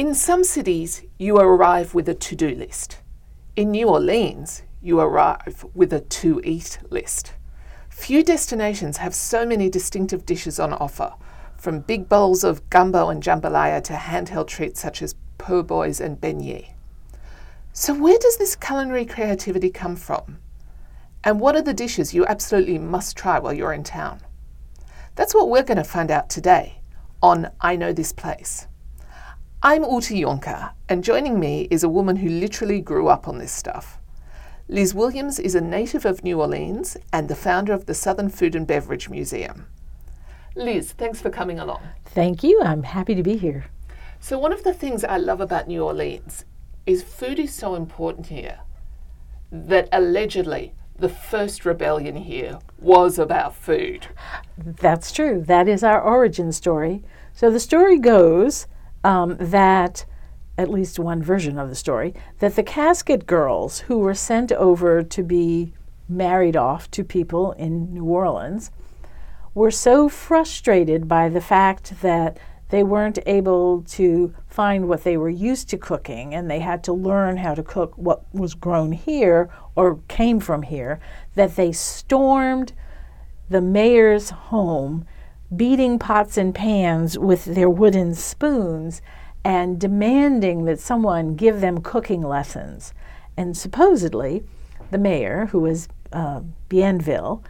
In some cities, you arrive with a to do list. In New Orleans, you arrive with a to eat list. Few destinations have so many distinctive dishes on offer, from big bowls of gumbo and jambalaya to handheld treats such as po' boys and beignets. So, where does this culinary creativity come from? And what are the dishes you absolutely must try while you're in town? That's what we're going to find out today on I Know This Place. I'm Ute Junker, and joining me is a woman who literally grew up on this stuff. Liz Williams is a native of New Orleans and the founder of the Southern Food and Beverage Museum. Liz, thanks for coming along. Thank you. I'm happy to be here. So, one of the things I love about New Orleans is food is so important here that allegedly the first rebellion here was about food. That's true. That is our origin story. So, the story goes um, that, at least one version of the story, that the casket girls who were sent over to be married off to people in New Orleans were so frustrated by the fact that they weren't able to find what they were used to cooking and they had to learn how to cook what was grown here or came from here that they stormed the mayor's home beating pots and pans with their wooden spoons and demanding that someone give them cooking lessons. And supposedly, the mayor, who was uh, Bienville,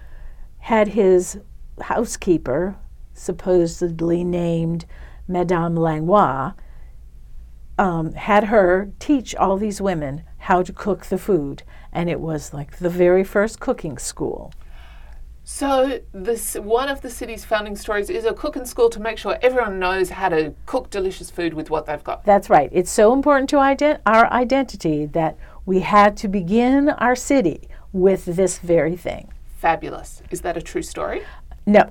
had his housekeeper, supposedly named Madame Langlois, um, had her teach all these women how to cook the food. And it was like the very first cooking school. So, this one of the city's founding stories is a cooking school to make sure everyone knows how to cook delicious food with what they've got. That's right. It's so important to ident- our identity that we had to begin our city with this very thing. Fabulous. Is that a true story? No.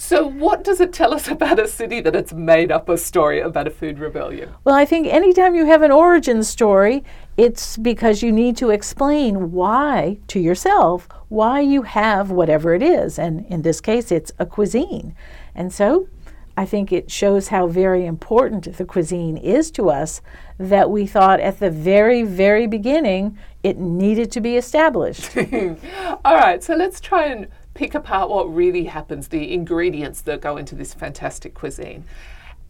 So, what does it tell us about a city that it's made up a story about a food rebellion? Well, I think anytime you have an origin story, it's because you need to explain why to yourself why you have whatever it is. And in this case, it's a cuisine. And so I think it shows how very important the cuisine is to us that we thought at the very, very beginning it needed to be established. All right, so let's try and pick apart what really happens, the ingredients that go into this fantastic cuisine.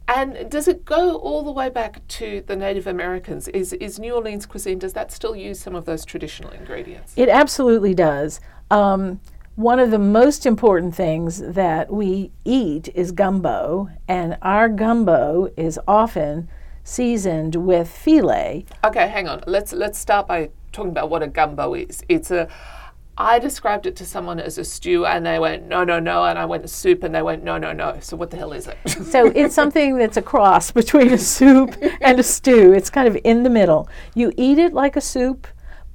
And does it go all the way back to the Native Americans? Is, is New Orleans cuisine, does that still use some of those traditional ingredients? It absolutely does. Um, one of the most important things that we eat is gumbo, and our gumbo is often seasoned with filé. Okay, hang on. Let's let's start by talking about what a gumbo is. It's a I described it to someone as a stew, and they went, no, no, no. And I went, soup, and they went, no, no, no. So, what the hell is it? so, it's something that's a cross between a soup and a stew. It's kind of in the middle. You eat it like a soup,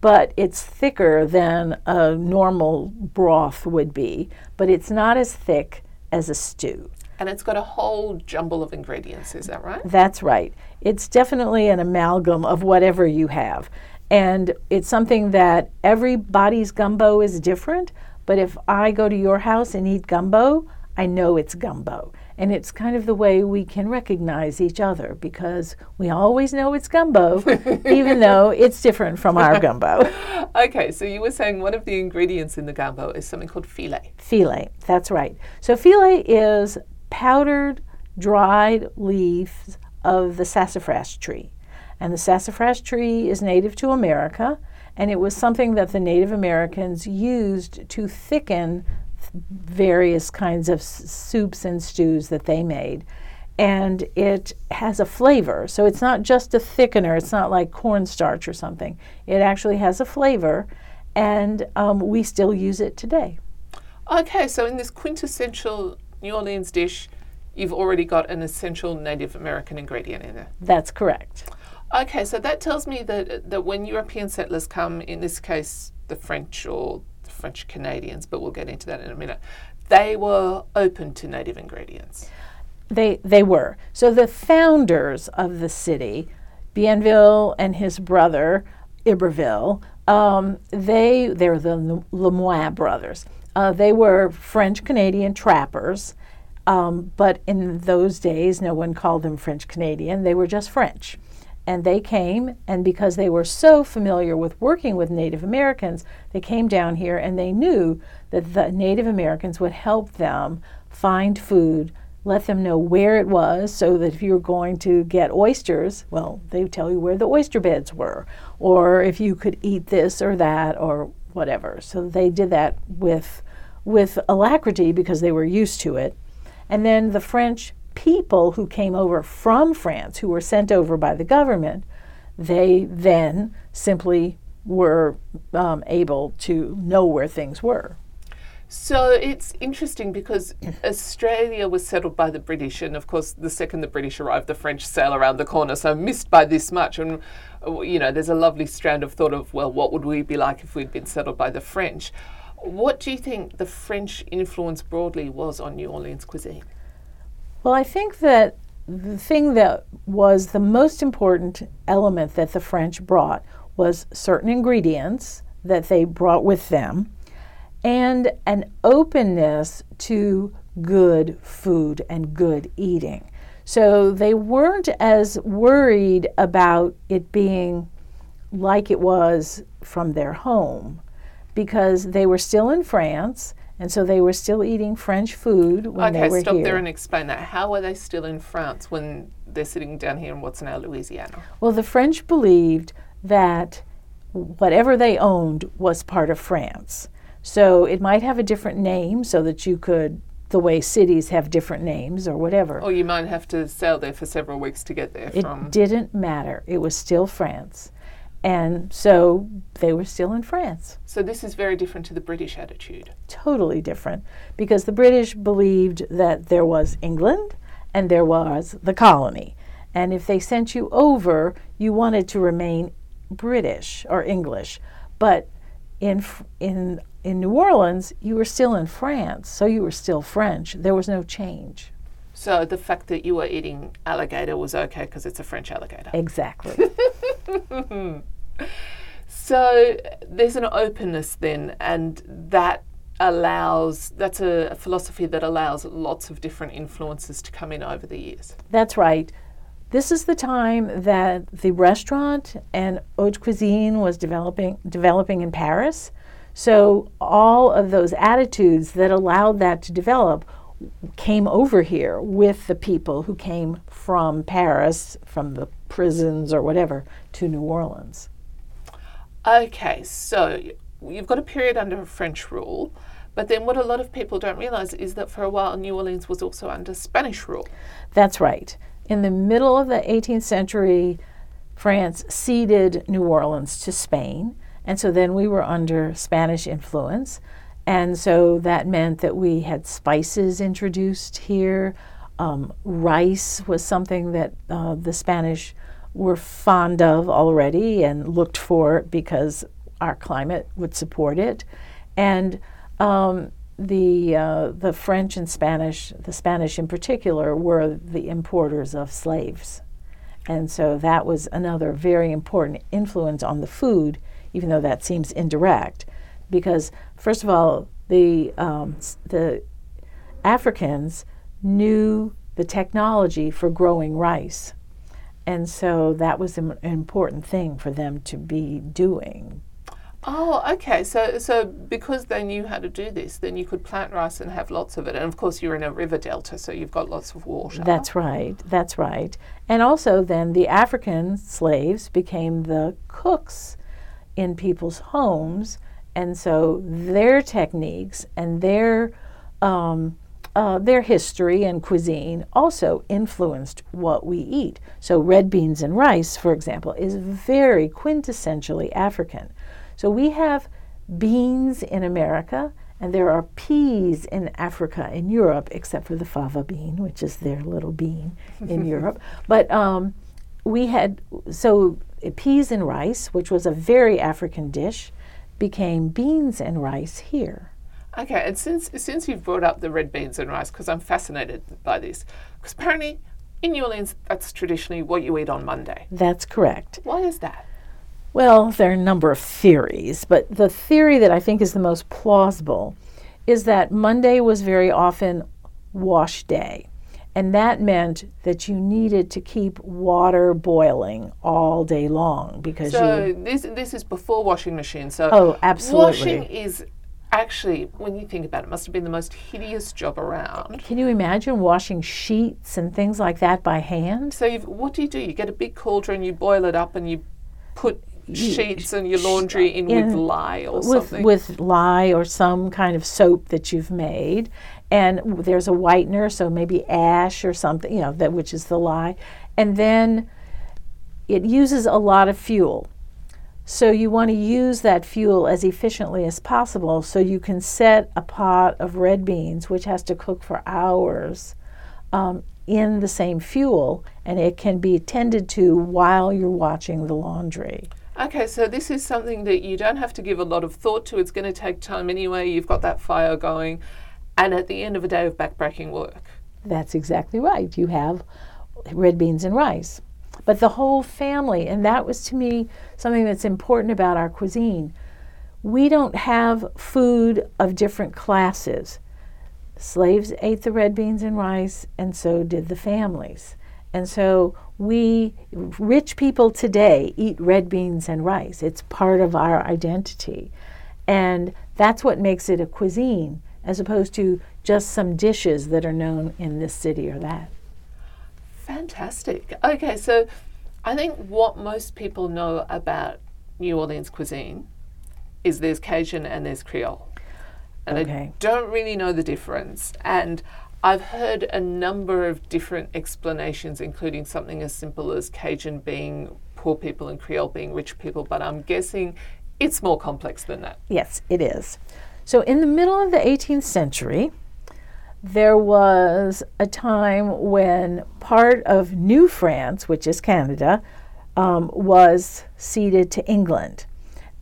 but it's thicker than a normal broth would be, but it's not as thick as a stew. And it's got a whole jumble of ingredients, is that right? That's right. It's definitely an amalgam of whatever you have. And it's something that everybody's gumbo is different. But if I go to your house and eat gumbo, I know it's gumbo. And it's kind of the way we can recognize each other because we always know it's gumbo, even though it's different from our gumbo. okay, so you were saying one of the ingredients in the gumbo is something called filé. Filé, that's right. So filé is powdered, dried leaves of the sassafras tree. And the sassafras tree is native to America, and it was something that the Native Americans used to thicken various kinds of s- soups and stews that they made. And it has a flavor. So it's not just a thickener, it's not like cornstarch or something. It actually has a flavor, and um, we still use it today. Okay, so in this quintessential New Orleans dish, you've already got an essential Native American ingredient in there. That's correct. Okay, so that tells me that that when European settlers come, in this case the French or the French Canadians, but we'll get into that in a minute, they were open to native ingredients. They they were. So the founders of the city, Bienville and his brother Iberville, um, they they're the Lemoyne brothers. Uh, they were French Canadian trappers Um, but in those days, no one called them French Canadian, they were just French. And they came, and because they were so familiar with working with Native Americans, they came down here and they knew that the Native Americans would help them find food, let them know where it was, so that if you were going to get oysters, well, they tell you where the oyster beds were, or if you could eat this or that, or whatever. So they did that with, with alacrity because they were used to it. And then the French people who came over from France, who were sent over by the government, they then simply were um, able to know where things were. So it's interesting because Australia was settled by the British, and of course, the second the British arrived, the French sail around the corner. So missed by this much, and you know, there's a lovely strand of thought of well, what would we be like if we'd been settled by the French? What do you think the French influence broadly was on New Orleans cuisine? Well, I think that the thing that was the most important element that the French brought was certain ingredients that they brought with them and an openness to good food and good eating. So they weren't as worried about it being like it was from their home because they were still in France and so they were still eating French food when okay, they were here. Okay, stop here. there and explain that. How are they still in France when they're sitting down here in what's now Louisiana? Well, the French believed that whatever they owned was part of France. So it might have a different name so that you could, the way cities have different names or whatever. Or you might have to sail there for several weeks to get there it didn't matter. It was still France. And so they were still in France. So this is very different to the British attitude. Totally different because the British believed that there was England and there was the colony. And if they sent you over, you wanted to remain British or English. But in in in New Orleans, you were still in France, so you were still French. There was no change. So the fact that you were eating alligator was okay because it's a French alligator. Exactly. So there's an openness then, and that allows that's a, philosophy that allows lots of different influences to come in over the years. That's right. This is the time that the restaurant and haute cuisine was developing developing in Paris. So all of those attitudes that allowed that to develop came over here with the people who came from Paris, from the prisons or whatever, to New Orleans. Okay, so you've got a period under French rule, but then what a lot of people don't realize is that for a while New Orleans was also under Spanish rule. That's right. In the middle of the 18th century, France ceded New Orleans to Spain, and so then we were under Spanish influence. And so that meant that we had spices introduced here. Um, rice was something that uh, the Spanish were fond of already and looked for because our climate would support it. And um, the uh, the French and Spanish, the Spanish in particular, were the importers of slaves, and so that was another very important influence on the food, even though that seems indirect, because first of all, the um, the Africans knew the technology for growing rice. And so that was an important thing for them to be doing. Oh, okay. So, so because they knew how to do this, then you could plant rice and have lots of it. And of course, you're in a river delta, so you've got lots of water. That's right. That's right. And also, then the African slaves became the cooks in people's homes, and so their techniques and their um, uh, their history and cuisine also influenced what we eat. So, red beans and rice, for example, is very quintessentially African. So, we have beans in America, and there are peas in Africa in Europe, except for the fava bean, which is their little bean in Europe. But um, we had, so peas and rice, which was a very African dish, became beans and rice here. Okay, and since since you've brought up the red beans and rice, because I'm fascinated by this, because apparently in New Orleans that's traditionally what you eat on Monday. That's correct. Why is that? Well, there are a number of theories, but the theory that I think is the most plausible is that Monday was very often wash day. And that meant that you needed to keep water boiling all day long because So you. this this is before washing machines. So Oh, absolutely. washing is actually, when you think about it, must have been the most hideous job around. Can you imagine washing sheets and things like that by hand? So you've, what do you do? You get a big cauldron, you boil it up, and you put sheets and your laundry in, with lye or with something. with lye or some kind of soap that you've made, and there's a whitener, so maybe ash or something, you know, that which is the lye, and then it uses a lot of fuel. So you want to use that fuel as efficiently as possible, so you can set a pot of red beans, which has to cook for hours. Um, in the same fuel, and it can be tended to while you're watching the laundry. Okay, so this is something that you don't have to give a lot of thought to. It's going to take time anyway. You've got that fire going, and at the end of a day of backbreaking work. That's exactly right. You have red beans and rice. But the whole family, and that was to me something that's important about our cuisine. We don't have food of different classes. Slaves ate the red beans and rice, and so did the families. And so we, rich people today, eat red beans and rice. It's part of our identity. And that's what makes it a cuisine, as opposed to just some dishes that are known in this city or that. Fantastic. Okay, so I think what most people know about New Orleans cuisine is there's Cajun and there's Creole. And Okay. they don't really know the difference. And I've heard a number of different explanations, including something as simple as Cajun being poor people and Creole being rich people, but I'm guessing it's more complex than that. Yes, it is. So, in the middle of the 18th century, there was a time when part of New France, which is Canada, um, was ceded to England.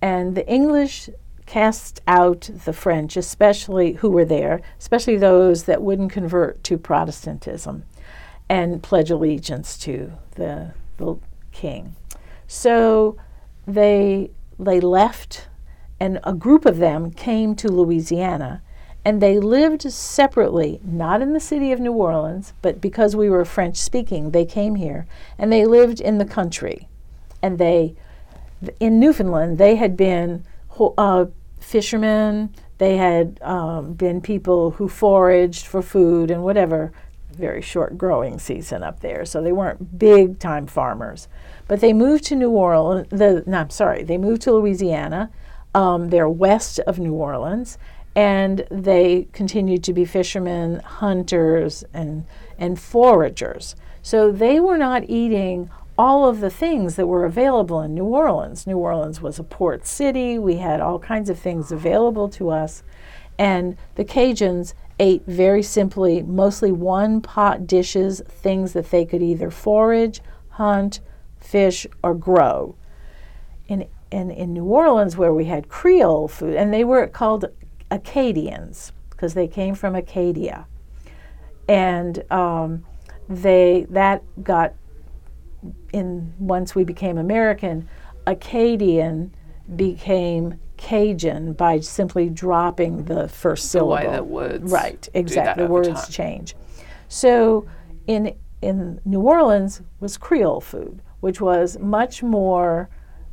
And the English cast out the French, especially who were there, especially those that wouldn't convert to Protestantism and pledge allegiance to the, the king. So they they left and a group of them came to Louisiana and they lived separately, not in the city of New Orleans, but because we were French speaking, they came here and they lived in the country. And they, in Newfoundland, they had been uh, fishermen, they had um, been people who foraged for food and whatever. Very short growing season up there, so they weren't big time farmers. But they moved to New Orleans, the, no, I'm sorry, they moved to Louisiana. Um, they're west of New Orleans, and they continued to be fishermen, hunters, and, and foragers. So they were not eating all of the things that were available in New Orleans. New Orleans was a port city, we had all kinds of things available to us, and the Cajuns ate very simply, mostly one pot dishes, things that they could either forage, hunt, fish, or grow. In, in, in New Orleans, where we had Creole food, and they were called Acadians because they came from Acadia, and um, they that got in once we became American, Acadian became Cajun by simply dropping the first The syllable. that words Right, exactly. The Words change. So in in New Orleans was Creole food, which was much more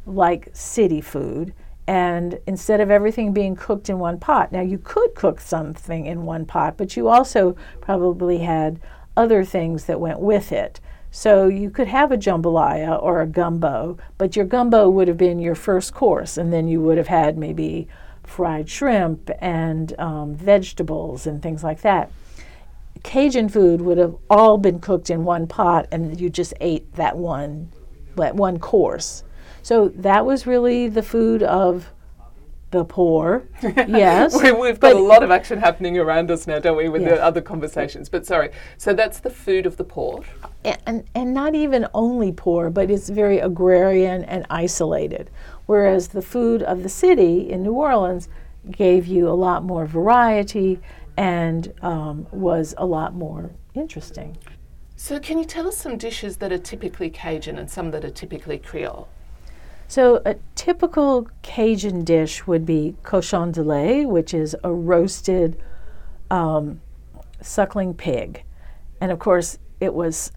like city food. And instead of everything being cooked in one pot, now you could cook something in one pot, but you also probably had other things that went with it. So you could have a jambalaya or a gumbo, but your gumbo would have been your first course, and then you would have had maybe fried shrimp and um, vegetables and things like that. Cajun food would have all been cooked in one pot, and you just ate that one, that one course. So that was really the food of the poor. yes, We, we've got a lot of action happening around us now, don't we, with Yeah. the other conversations? But sorry, so that's the food of the port. and, and not even only poor, but it's very agrarian and isolated. Whereas the food of the city in New Orleans gave you a lot more variety and um, was a lot more interesting. So, can you tell us some dishes that are typically Cajun and some that are typically Creole? So, a typical Cajun dish would be cochon de lait, which is a roasted um, suckling pig. And of course, it was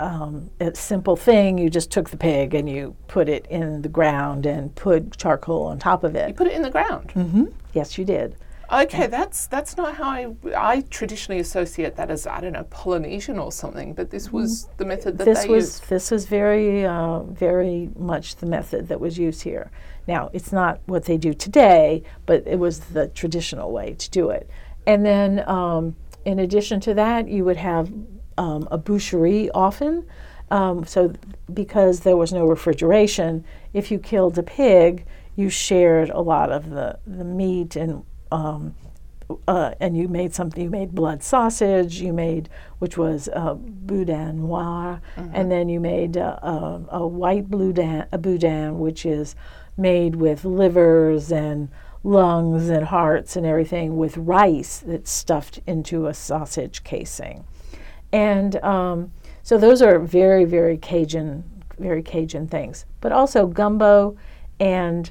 um, a simple thing. You just took the pig and you put it in the ground and put charcoal on top of it. You put it in the ground. hmm Yes, you did. Okay, that's that's not how I I traditionally associate that as I don't know Polynesian or something. But this was the method that this they was used. this was very uh, very much the method that was used here. Now it's not what they do today, but it was the traditional way to do it. And then um, in addition to that, you would have um, a boucherie often. Um, so because there was no refrigeration, if you killed a pig, you shared a lot of the the meat and um, uh, and you made something. You made blood sausage. You made, which was uh, boudin noir, and then you made uh, uh, a white boudin, a boudin, which is made with livers and lungs and hearts and everything with rice that's stuffed into a sausage casing, and um, so those are very, very Cajun, very Cajun things. But also gumbo and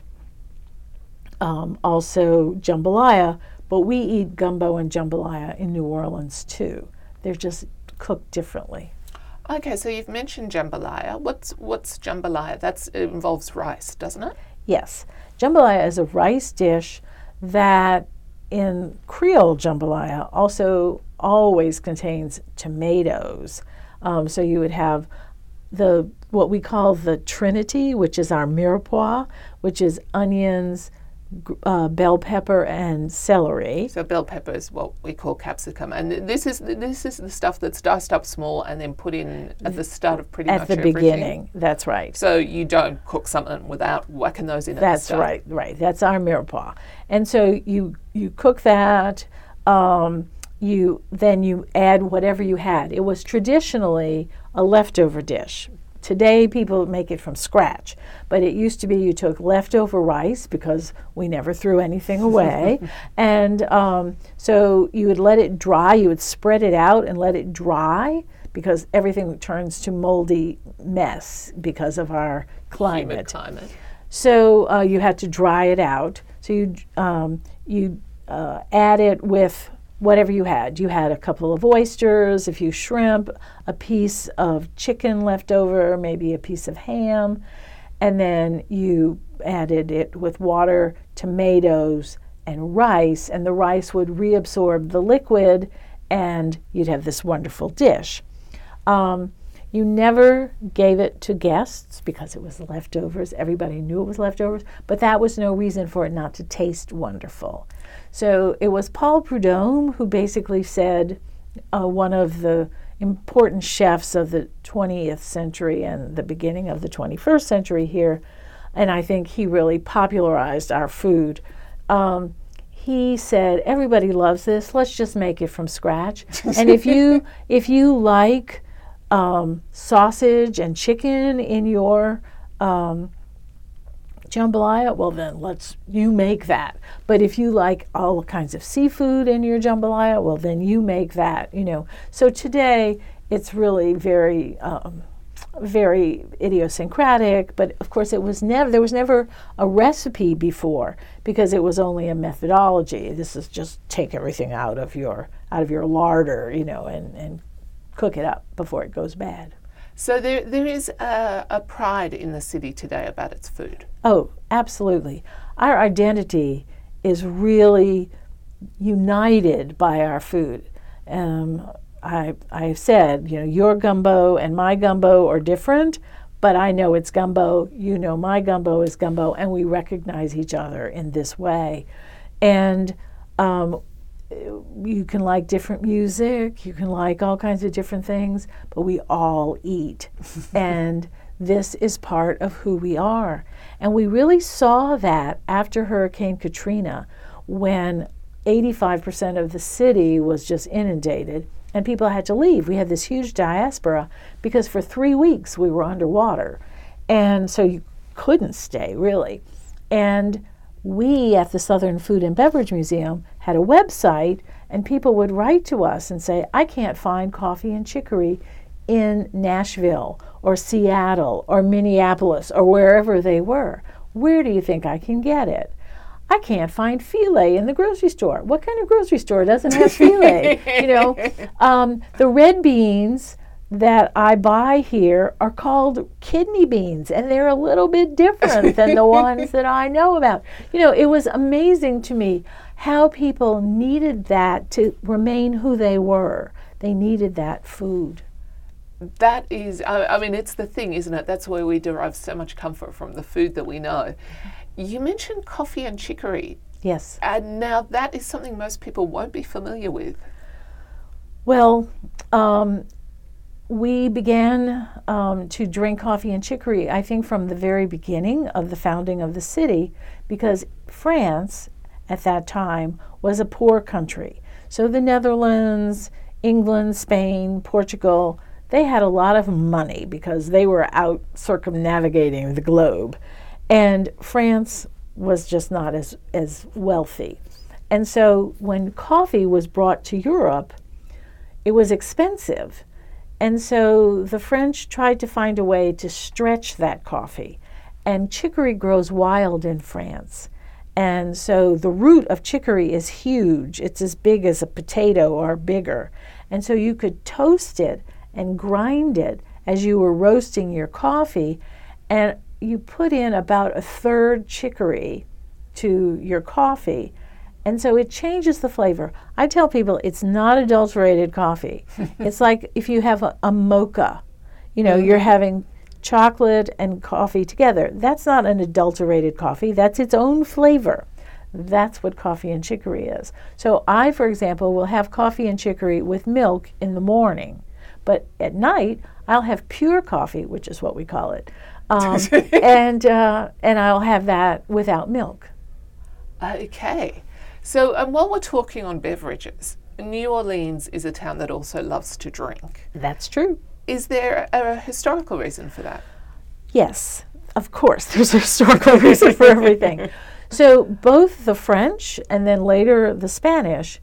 um, also jambalaya, but we eat gumbo and jambalaya in New Orleans too. They're just cooked differently. Okay, so you've mentioned jambalaya. What's what's jambalaya? That involves rice, doesn't it? Yes, jambalaya is a rice dish that in Creole jambalaya also always contains tomatoes. Um, so you would have the what we call the Trinity, which is our mirepoix, which is onions, uh, bell pepper, and celery. So bell pepper is what we call capsicum, and this is this is the stuff that's diced up small and then put in at the start of pretty At much the everything. beginning, that's right. So you don't cook something without whacking those in. at the That's right, right. That's our mirepoix. And so you you cook that. Um, you then you add whatever you had. It was traditionally a leftover dish. Today people make it from scratch, but it used to be you took leftover rice because we never threw anything away, and um, so you would let it dry. You would spread it out and let it dry because everything turns to moldy mess because of our climate. Humid climate. So uh, you had to dry it out. So you um, you uh, add it with whatever you had. You had a couple of oysters, a few shrimp, a piece of chicken left over, maybe a piece of ham, and then you added it with water, tomatoes, and rice, and the rice would reabsorb the liquid, and you'd have this wonderful dish. Um, you never gave it to guests because it was leftovers. Everybody knew it was leftovers, but that was no reason for it not to taste wonderful. So it was Paul Prudhomme who basically said, uh, one of the important chefs of the 20th century and the beginning of the 21st century here, and I think he really popularized our food. Um, he said, "Everybody loves this. Let's just make it from scratch." and if you if you like um, sausage and chicken in your um, jambalaya, well then let's you make that. But if you like all kinds of seafood in your jambalaya, well then you make that. You know. So today it's really very. Um, very idiosyncratic, but of course it was never there was never a recipe before because it was only a methodology. This is just take everything out of your out of your larder, you know, and, and cook it up before it goes bad. So there there is a, a pride in the city today about its food. Oh, absolutely. Our identity is really united by our food. Um, I, I've said, you know, your gumbo and my gumbo are different, but I know it's gumbo, you know, my gumbo is gumbo, and we recognize each other in this way. And um, you can like different music, you can like all kinds of different things, but we all eat. and this is part of who we are. And we really saw that after Hurricane Katrina when 85% of the city was just inundated and people had to leave. We had this huge diaspora because for three weeks we were underwater. And so you couldn't stay really. And we at the Southern Food and Beverage Museum had a website, and people would write to us and say, I can't find coffee and chicory in Nashville or Seattle or Minneapolis or wherever they were. Where do you think I can get it? I can't find filé in the grocery store. What kind of grocery store doesn't have filé? you know, um, the red beans that I buy here are called kidney beans, and they're a little bit different than the ones that I know about. You know, it was amazing to me how people needed that to remain who they were. They needed that food. That is, I, I mean, it's the thing, isn't it? That's where we derive so much comfort from the food that we know. You mentioned coffee and chicory. Yes. And now that is something most people won't be familiar with. Well, um, we began um, to drink coffee and chicory, I think, from the very beginning of the founding of the city, because France at that time was a poor country. So the Netherlands, England, Spain, Portugal, they had a lot of money because they were out circumnavigating the globe. And France was just not as, as wealthy. And so when coffee was brought to Europe, it was expensive. And so the French tried to find a way to stretch that coffee. And chicory grows wild in France. And so the root of chicory is huge. It's as big as a potato or bigger. And so you could toast it and grind it as you were roasting your coffee. And you put in about a third chicory to your coffee. And so it changes the flavor. I tell people it's not adulterated coffee. it's like if you have a, a mocha, you know, mm-hmm. you're having chocolate and coffee together. That's not an adulterated coffee, that's its own flavor. That's what coffee and chicory is. So I, for example, will have coffee and chicory with milk in the morning, but at night I'll have pure coffee, which is what we call it, um, and uh, and I'll have that without milk. Okay. So, um, while we're talking on beverages, New Orleans is a town that also loves to drink. That's true. Is there a historical reason for that? Yes, of course, there's a historical reason for everything. So, both the French and then later the Spanish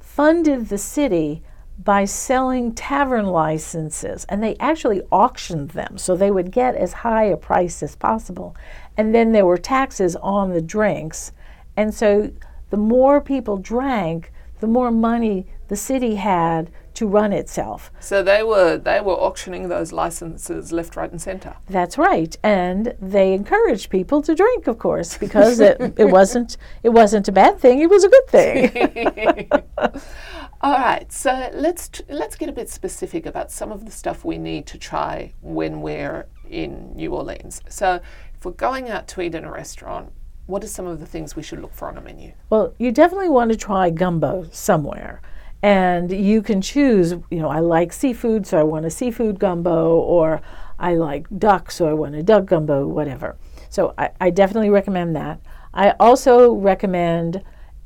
funded the city by selling tavern licenses, and they actually auctioned them so they would get as high a price as possible. And then there were taxes on the drinks. And so the more people drank, the more money the city had to run itself. So they were they were auctioning those licenses left, right, and centre. That's right, and they encouraged people to drink, of course, because it, it wasn't it wasn't a bad thing; it was a good thing. All right, so let's t- let's get a bit specific about some of the stuff we need to try when we're in New Orleans. So, if we're going out to eat in a restaurant, what are some of the things we should look for on a menu? Well, you definitely want to try gumbo somewhere. And you can choose, you know, I like seafood, so I want a seafood gumbo, or I like duck, so I want a duck gumbo, whatever. So I, I definitely recommend that. I also recommend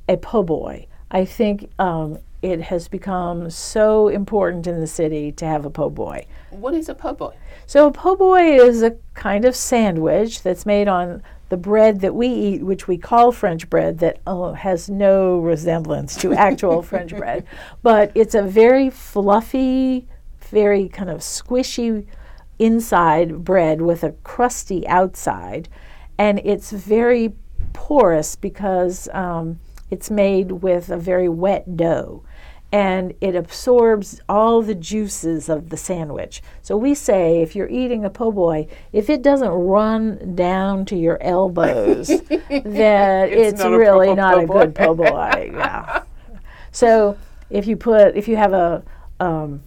a po' boy. I think um, it has become so important in the city to have a po' boy. What is a po' boy? So a po' boy is a kind of sandwich that's made on the bread that we eat, which we call French bread, that oh, has no resemblance to actual French bread, but it's a very fluffy, very kind of squishy inside bread with a crusty outside, and it's very porous because um, it's made with a very wet dough and it absorbs all the juices of the sandwich. So we say if you're eating a po' boy, if it doesn't run down to your elbows, that it's, it's not really not a good po' boy. yeah. So if you put if you have a um,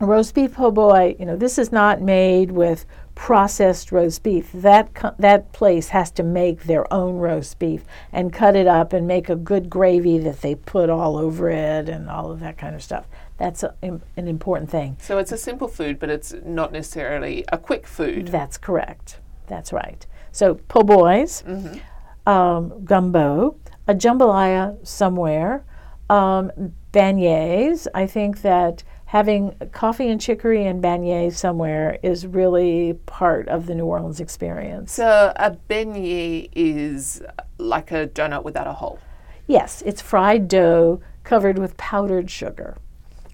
roast beef po' boy, you know this is not made with processed roast beef. That co- that place has to make their own roast beef and cut it up and make a good gravy that they put all over it and all of that kind of stuff. That's a, an important thing. So it's a simple food, but it's not necessarily a quick food. That's correct. That's right. So po' boys, mm-hmm. um, gumbo, a jambalaya somewhere, um, beignets. I think that having coffee and chicory and beignets somewhere is really part of the New Orleans experience. So a beignet is like a donut without a hole. Yes, it's fried dough covered with powdered sugar,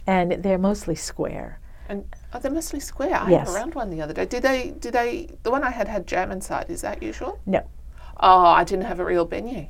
and they're mostly square. And oh, are they mostly square? I yes. had around one the other day. Did they? Did they? The one I had had jam inside. Is that usual? No. Oh, I didn't have a real beignet.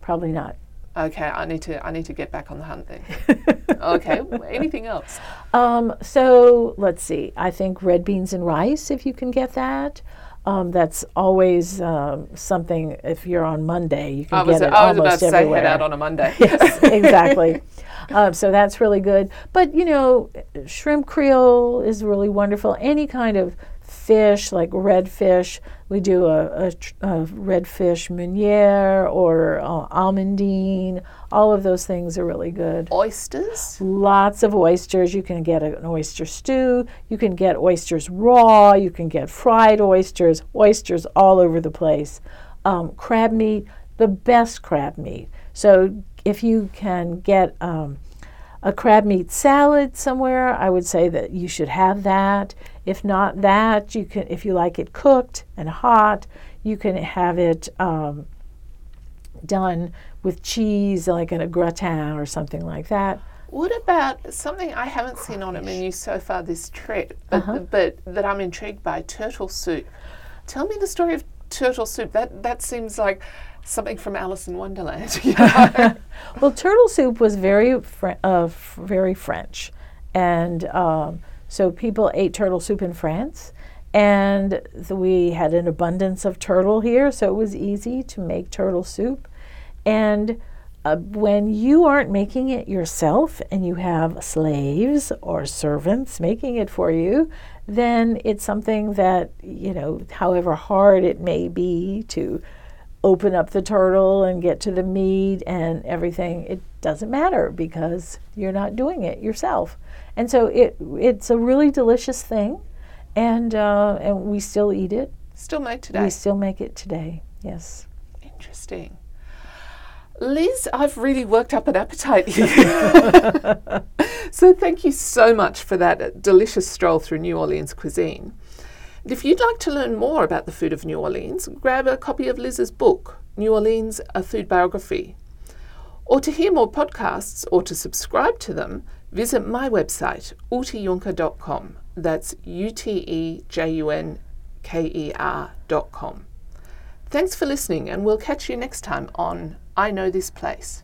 Probably not. Okay, I need to I need to get back on the hunt then. okay, anything else? Um, so let's see. I think red beans and rice, if you can get that. Um, that's always um, something. If you're on Monday, you can I was, get it I was almost about to everywhere. say head out on a Monday. yes, exactly. Um, so that's really good. But you know, shrimp creole is really wonderful. Any kind of fish, like red fish, we do a, a, a red fish meuniere or uh, almondine. All of those things are really good. Oysters. Lots of oysters. You can get an oyster stew. You can get oysters raw. You can get fried oysters. Oysters all over the place. Um, crab meat, the best crab meat. So if you can get um, a crab meat salad somewhere, I would say that you should have that. If not that, you can. If you like it cooked and hot, you can have it. Um, done with cheese, like in a gratin or something like that. What about something I haven't seen on a menu so far this trip, but, Uh-huh. but that I'm intrigued by? Turtle soup. Tell me the story of turtle soup. That that seems like something from Alice in Wonderland. Well, turtle soup was very Fr- uh, f- very French, and um, so people ate turtle soup in France, and th- we had an abundance of turtle here, so it was easy to make turtle soup. And uh, when you aren't making it yourself and you have slaves or servants making it for you, then it's something that, you know, however hard it may be to open up the turtle and get to the meat and everything, it doesn't matter because you're not doing it yourself. And so it it's a really delicious thing, and uh, and we still eat it. Still made today. We still make it today. Yes. Interesting. Liz, I've really worked up an appetite here. so thank you so much for that delicious stroll through New Orleans cuisine. If you'd like to learn more about the food of New Orleans, grab a copy of Liz's book, New Orleans, A Food Biography. Or to hear more podcasts or to subscribe to them, visit my website, utejunker.com. That's U T E J U N K E R.com. Thanks for listening, and we'll catch you next time on I Know This Place.